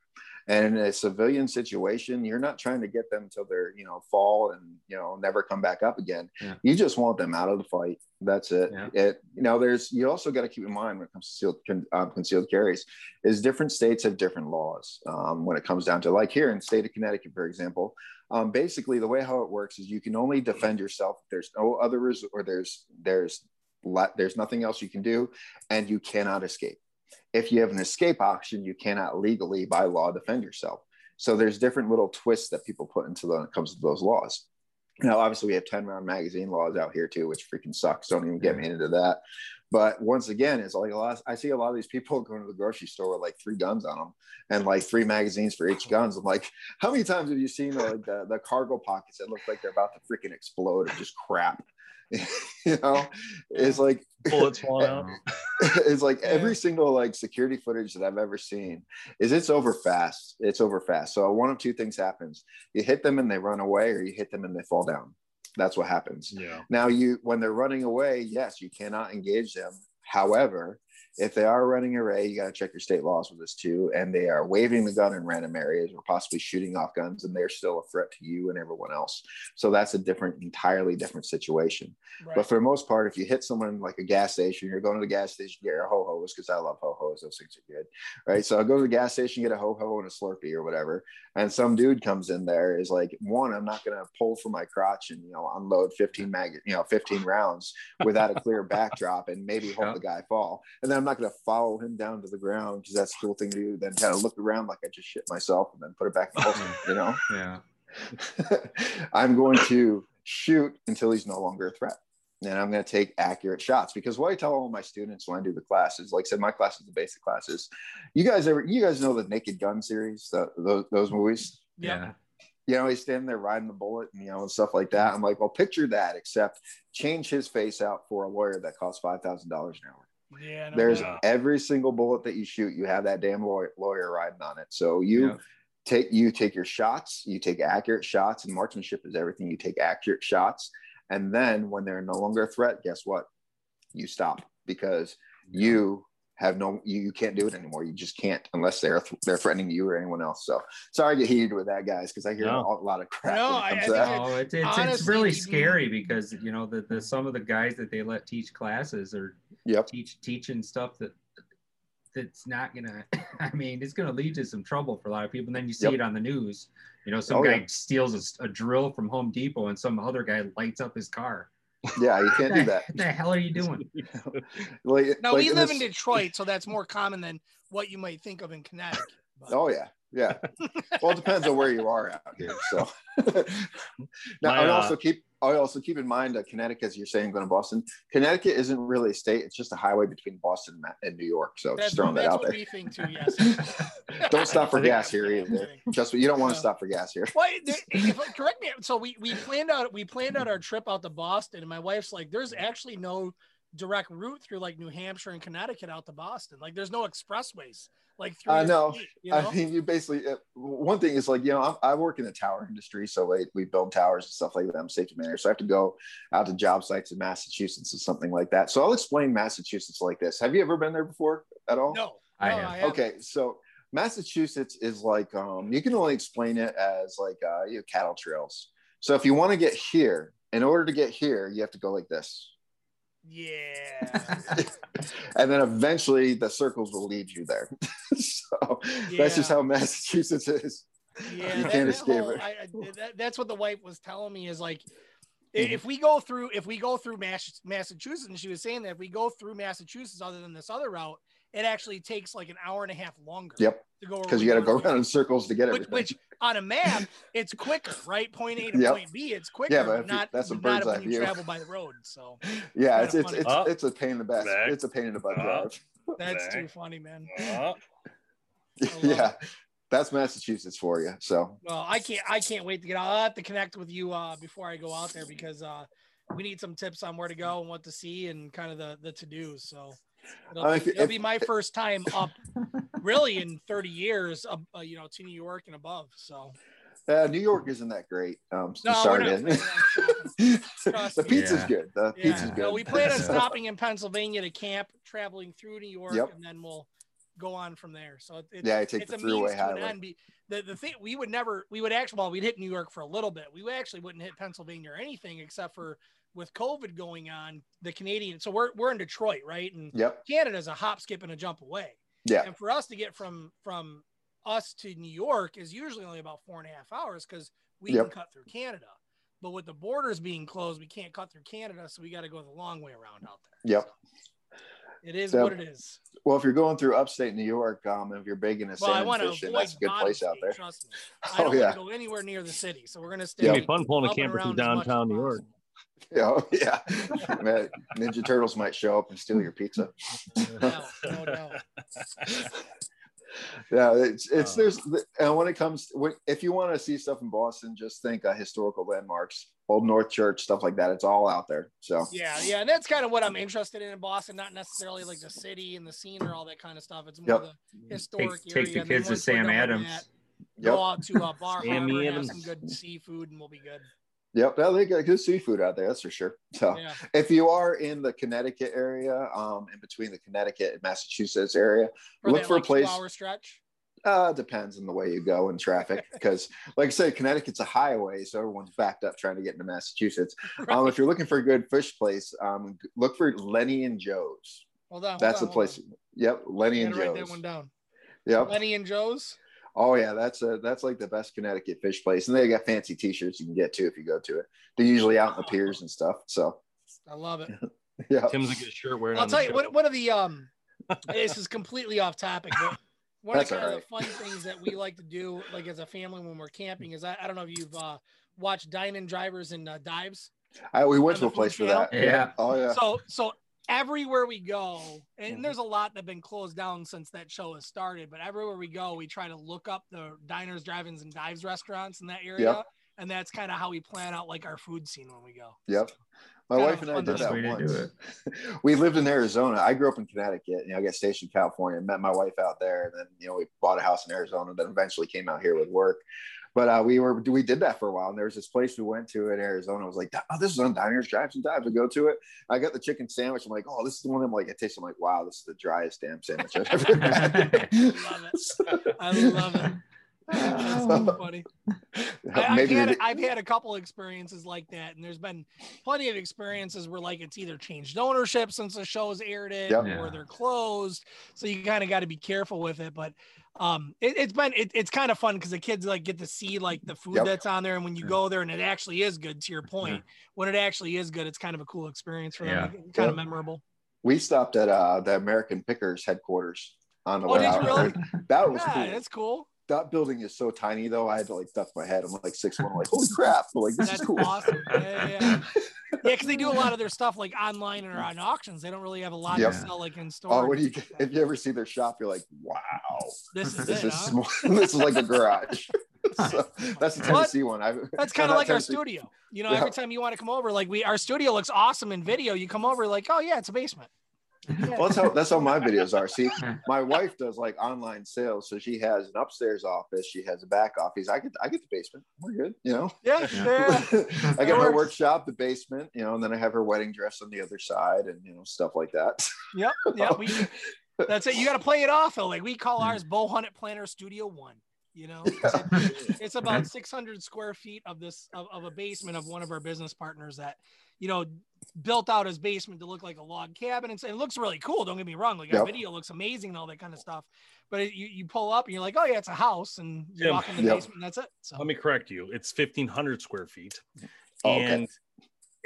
and in a civilian situation you're not trying to get them until they're you know fall and you know never come back up again Yeah. you just want them out of the fight that's it Yeah. it you know there's you also got to keep in mind when it comes to concealed, con, um, concealed carries is different states have different laws um, when it comes down to like here in the state of connecticut for example um, basically the way how it works is you can only defend yourself if there's no other res- or there's there's there's nothing else you can do and you cannot escape if you have an escape option you cannot legally by law defend yourself. So there's different little twists that people put into the, when it comes to those laws. Now obviously we have 10 round magazine laws out here too which freaking sucks. Don't even get me into that but once again it's like a lot i see a lot of these people [LAUGHS] going to the grocery store with like three guns on them and like three magazines for each guns i'm like how many times have you seen like the, the cargo pockets that look like they're about to freaking explode or just crap [LAUGHS] you know it's like Bullets [LAUGHS] falling out. it's like every single like security footage that I've ever seen is it's over fast. It's over fast. So one of two things happens: you hit them and they run away, or you hit them and they fall down. That's what happens. Yeah. Now you when they're running away, yes, you cannot engage them. However, if they are running away, you got to check your state laws with this too. And they are waving the gun in random areas or possibly shooting off guns, and they're still a threat to you and everyone else. So that's a different, entirely different situation. Right. But for the most part, if you hit someone like a gas station, you're going to the gas station, get your ho hos because I love ho hos. Those things are good, right? So I go to the gas station, get a ho ho and a Slurpee or whatever, and some dude comes in there is like, one, I'm not going to pull from my crotch and you know unload 15 mag, you know, 15 rounds without a clear backdrop and maybe hope Yeah. the guy fall, and then I'm not going to follow him down to the ground because that's the cool thing to do. Then kind of look around like I just shit myself and then put it back in the holster, you know. [LAUGHS] Yeah. [LAUGHS] I'm going to shoot until he's no longer a threat. And I'm going to take accurate shots because what I tell all my students when I do the classes, like I said, my class is the basic classes. You guys ever, you guys know the Naked Gun series, the, those, those movies? Yeah. You know, he's standing there riding the bullet and, you know, and stuff like that. I'm like, well, picture that, except change his face out for a lawyer that costs $5,000 an hour. Yeah. no There's doubt. every single bullet that you shoot, you have that damn lawyer, lawyer riding on it. So you, Yeah. take you take your shots you take accurate shots and marksmanship is everything you take accurate shots and then when they're no longer a threat guess what you stop because you have no you, you can't do it anymore you just can't unless they're they're threatening you or anyone else so sorry to get heated with that guys because i hear No. a lot of crap No, I- comes I to that. think Oh, it's it's, it's really scary because you know the, the some of the guys that they let teach classes or yep teach teaching stuff that that's not gonna [LAUGHS] I mean it's gonna lead to some trouble for a lot of people. And then you see Yep. it on the news. You know, some Oh, guy yeah. steals a drill from Home Depot and some other guy lights up his car. Yeah you can't do that [LAUGHS] What the hell are you doing? [LAUGHS] like, Now like we in live this- in Detroit, so that's more common than what you might think of in Connecticut. But- Oh yeah, yeah. well, it depends on where you are out here. So [LAUGHS] now, My, I uh, also keep I also keep in mind that Connecticut, as you're saying, going to Boston. Connecticut isn't really a state; it's just a highway between Boston and New York. So That's, just throwing that out there. too. Yes. [LAUGHS] Don't stop for gas here either. Just you don't want to stop for gas here. Well, there- [LAUGHS] if, correct me. So we we planned out we planned out our trip out to Boston, and my wife's like, "There's actually no direct route through like New Hampshire and Connecticut out to Boston. Like, there's no expressways like through. I know. state, you know? I mean, you basically uh, one thing is like you know I'm, I work in the tower industry, so like we build towers and stuff like that. I'm safety manager, so I have to go out to job sites in Massachusetts or something like that. So I'll explain Massachusetts like this. Have you ever been there before at all? no, I no, have. haven't. okay so massachusetts is like um you can only explain it as like uh you know, cattle trails so if you want to get here in order to get here you have to go like this Yeah. [LAUGHS] and then eventually the circles will lead you there. [LAUGHS] So that's just how massachusetts is. Yeah, You that- can't that escape whole- it. I, that, that's what the wife was telling me is like, mm-hmm. if we go through if we go through Mass- Massachusetts, and she was saying that if we go through Massachusetts, other than this other route, it actually takes like an hour and a half longer. Yep. To go Because you got to go around in circles to get which, which on a map it's quicker, right? Point A to Yep. point B, it's quicker. Yeah, but but if you- not that's a not bird's if eye when you view. travel by the road. So [LAUGHS] yeah, it's it's it's, Oh. it's a pain in the butt. Back. It's a pain in the butt Uh, drive. that's Okay. too funny, man. [LAUGHS] Uh, love yeah, that's Massachusetts for you. So Well, I can't I can't wait to get out. I'll have to connect with you uh before I go out there because uh we need some tips on where to go and what to see and kind of the the to dos. So it'll, Uh, be, if- it'll if- be my first time up [LAUGHS] really in 30 years up uh, you know to New York and above. So uh, New York isn't that great. Um, No, we're not in. planning on [LAUGHS] Trust the pizza's Yeah. good. The yeah, pizza's good. no, we plan on [LAUGHS] stopping in Pennsylvania to camp, traveling through New York, Yep. and then we'll go on from there. So it, Yeah, I take it's the a means freeway to an highway. end. The, the thing we would never we would actually well we'd hit New York for a little bit. We actually wouldn't hit Pennsylvania or anything except for with COVID going on, the Canadian. So we're we're in Detroit, right? And Yep. Canada's a hop, skip, and a jump away. Yeah. And for us to get from from us to New York is usually only about four and a half hours because we Yep. can cut through Canada. But with the borders being closed, we can't cut through Canada, so we got to go the long way around out there. Yep. It is So- what it is. Well, if you're going through upstate New York, um, if you're big into Well, salmon want fishing, avoid that's a good bottom place out there. Trust me. [LAUGHS] I Oh don't want yeah. to go anywhere near the city, so we're gonna stay. It'd be fun pulling a camper through around as much as downtown New York. [LAUGHS] Yeah, oh, yeah. Ninja Turtles might show up and steal your pizza. No, no doubt. [LAUGHS] yeah, it's it's Uh. there's and when it comes when, if you want to see stuff in Boston, just think uh, historical landmarks, Old North Church, stuff like that. It's all out there. So Yeah, yeah, and that's kind of what I'm interested in in Boston. Not necessarily like the city and the scene or all that kind of stuff. It's more Yep. the historic Take- area. take the kids to Sam Adams. that, yep, Go out to a [LAUGHS] Bar Sammy Harbor and have some good seafood, and we'll be good. Yep. Well, they got good seafood out there. That's for sure. So Yeah, if you are in the Connecticut area, um, in between the Connecticut and Massachusetts area, for Look that, for a like, place- Two-hour stretch. Uh, depends on the way you go in traffic. [LAUGHS] Because, like I said, Connecticut's a highway, so everyone's backed up trying to get into Massachusetts. [LAUGHS] Um, if you're looking for a good fish place, um, look for Lenny and Joe's. Hold on. hold That's on, the place. on. Yep, Lenny and gotta write that Joe's. one down. Yep. Lenny and Joe's. Oh yeah, that's a that's like the best Connecticut fish place, and they got fancy T-shirts you can get too if you go to it. They're usually out in the piers and stuff. So I love it. [LAUGHS] yeah, Tim's a good shirt wearing. I'll tell you what. One of the um, this is completely off topic, but one That's of, kind all of the fun things that we like to do, like as a family when we're camping, is I, I don't know if you've uh, watched Dine-in Drivers and uh, Dives. I, we went to a place food for that. channel? Yeah. Oh yeah. So so everywhere we go, and mm-hmm. there's a lot that have been closed down since that show has started, but everywhere we go, we try to look up the diners, drive-ins, and dives restaurants in that area. Yep. And that's kind of how we plan out like our food scene when we go. Yep. My wife and I did that way once. [LAUGHS] we lived in Arizona. I grew up in Connecticut. You know, I got stationed in California. Met my wife out there, and then you know we bought a house in Arizona. Then eventually came out here with work. But uh, we were we did that for a while. And there was this place we went to in Arizona. I was like, oh, this is on Diners, Drives, and Dives. I go to it. I got the chicken sandwich. I'm like, oh, this is the one. I'm like, it tastes. I'm like, wow, this is the driest damn sandwich I've ever [LAUGHS] had. I Love it. I love it. [LAUGHS] That's so funny. [LAUGHS] I, I've, had, I've had a couple experiences like that, and there's been plenty of experiences where like it's either changed ownership since the show's aired it, Yep. or Yeah. they're closed. So you kind of got to be careful with it. But um, it, it's been it, it's kind of fun because the kids like get to see like the food Yep. that's on there, and when you Yeah. go there and it actually is good. To your point, when it actually is good, it's kind of a cool experience for them. Yeah. Kind Yeah. of memorable. we stopped at uh, the American Pickers headquarters on the Oh, way out. really? That was Yeah, cool. that's cool. That building is so tiny though. I had to like duck my head. I'm like six one. I'm like, holy [LAUGHS] crap! Like this That's is cool. awesome. Yeah, yeah, yeah. [LAUGHS] Yeah, because they do a lot of their stuff like online or on auctions. They don't really have a lot Yep. to sell like in store. Oh, when you if you ever see their shop, you're like, wow, this is [LAUGHS] this it. is huh? small. this is like a garage. so, that's the? Tennessee one. I've, That's kind of like our studio. You know, Yeah. every time you want to come over, like we our studio looks awesome in video. You come over, like, oh yeah, it's a basement. Well, that's how that's how my [LAUGHS] videos are. See, my wife does like online sales, so she has an upstairs office, she has a back office. I get I get the basement. We're good, you know. Yeah, [LAUGHS] Yeah. yeah. I get my workshop, the basement, you know, and then I have her wedding dress on the other side, and you know stuff like that. Yep, [LAUGHS] yeah, We, that's it. You got to play it off though. Like we call ours Bowhunter Planet Studio One. You know, it's about 600 square feet of this of, of a basement of one of our business partners that you know built out his basement to look like a log cabin and it looks really cool don't get me wrong like our Yep. video looks amazing and all that kind of stuff but it, you, you pull up and you're like oh yeah it's a house and you Tim. walk in the Yep. basement and that's it so Let me correct you. It's fifteen hundred square feet, Oh, okay. and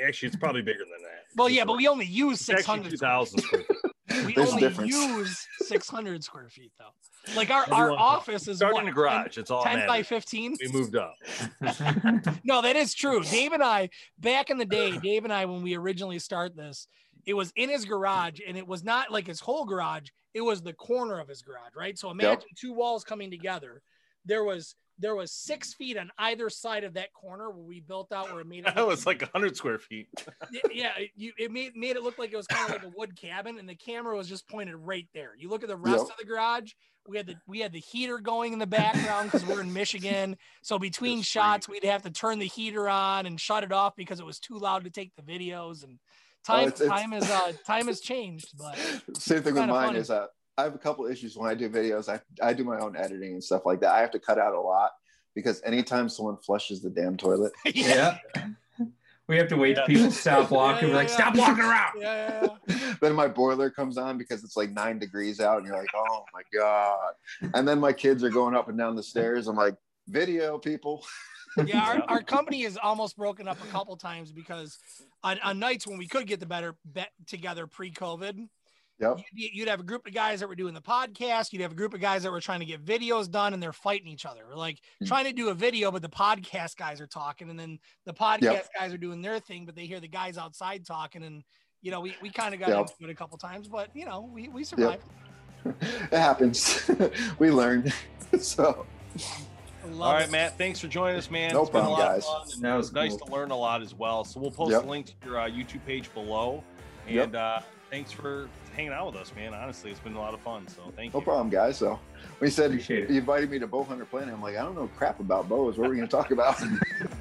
Actually, it's probably bigger than that. Well, yeah, but we only use It's six actually hundred. 2,000 square feet. We There's only difference. use six hundred square feet though. Like our, our office is Start what, in the garage. It's all 10, 10 by fifteen. We moved up. [LAUGHS] [LAUGHS] No, that is true. Dave and I, back in the day, Dave and I, when we originally start this, it was in his garage, and it was not like his whole garage. It was the corner of his garage, right? So imagine two walls coming together. There was there was six feet on either side of that corner where we built out where it made it. [LAUGHS] That was like 100 square feet. [LAUGHS] yeah, it- you it made made it look like it was kind of like a wood cabin, and the camera was just pointed right there. You look at the rest Yep. of the garage. We had the we had the heater going in the background because we're in [LAUGHS] Michigan. So between It's shots, we'd have to turn the heater on and shut it off because it was too loud to take the videos. And time Oh, it's- it's- time is uh time has changed, but Same thing with Kinda mine funny. is that I have a couple issues when I do videos. I, I do my own editing and stuff like that. I have to cut out a lot because anytime someone flushes the damn toilet, [LAUGHS] yeah. We have to wait till people to stop [LAUGHS] walking. Yeah, We're like, yeah, stop walking around. yeah, yeah, yeah. [LAUGHS] then my boiler comes on because it's like nine degrees out, and you're like, oh my god. And then my kids are going up and down the stairs. I'm like, video people. yeah our, our company is almost broken up a couple times because on, on nights when we could get the better bet together pre-covid Yep. you'd, you'd have a group of guys that were doing the podcast you'd have a group of guys that were trying to get videos done and they're fighting each other We're like Mm. trying to do a video but the podcast guys are talking and then the podcast Yep. guys are doing their thing but they hear the guys outside talking and you know we, we kind of got Yep. into it a couple times but you know we, we survived [LAUGHS] It happens. [LAUGHS] we learned. [LAUGHS] so All right, it. Matt. Thanks for joining us, man. No It's been a problem, lot guys. of fun. and That was nice cool. to learn a lot as well. So we'll post Yep. a link to your uh, YouTube page below. And Yep. uh, thanks for hanging out with us, man. Honestly, it's been a lot of fun. So thank no you. No problem, guys. So when you said Appreciate you invited me to Bowhunter Planet, I'm like, I don't know crap about bows. What are we going to talk about? [LAUGHS]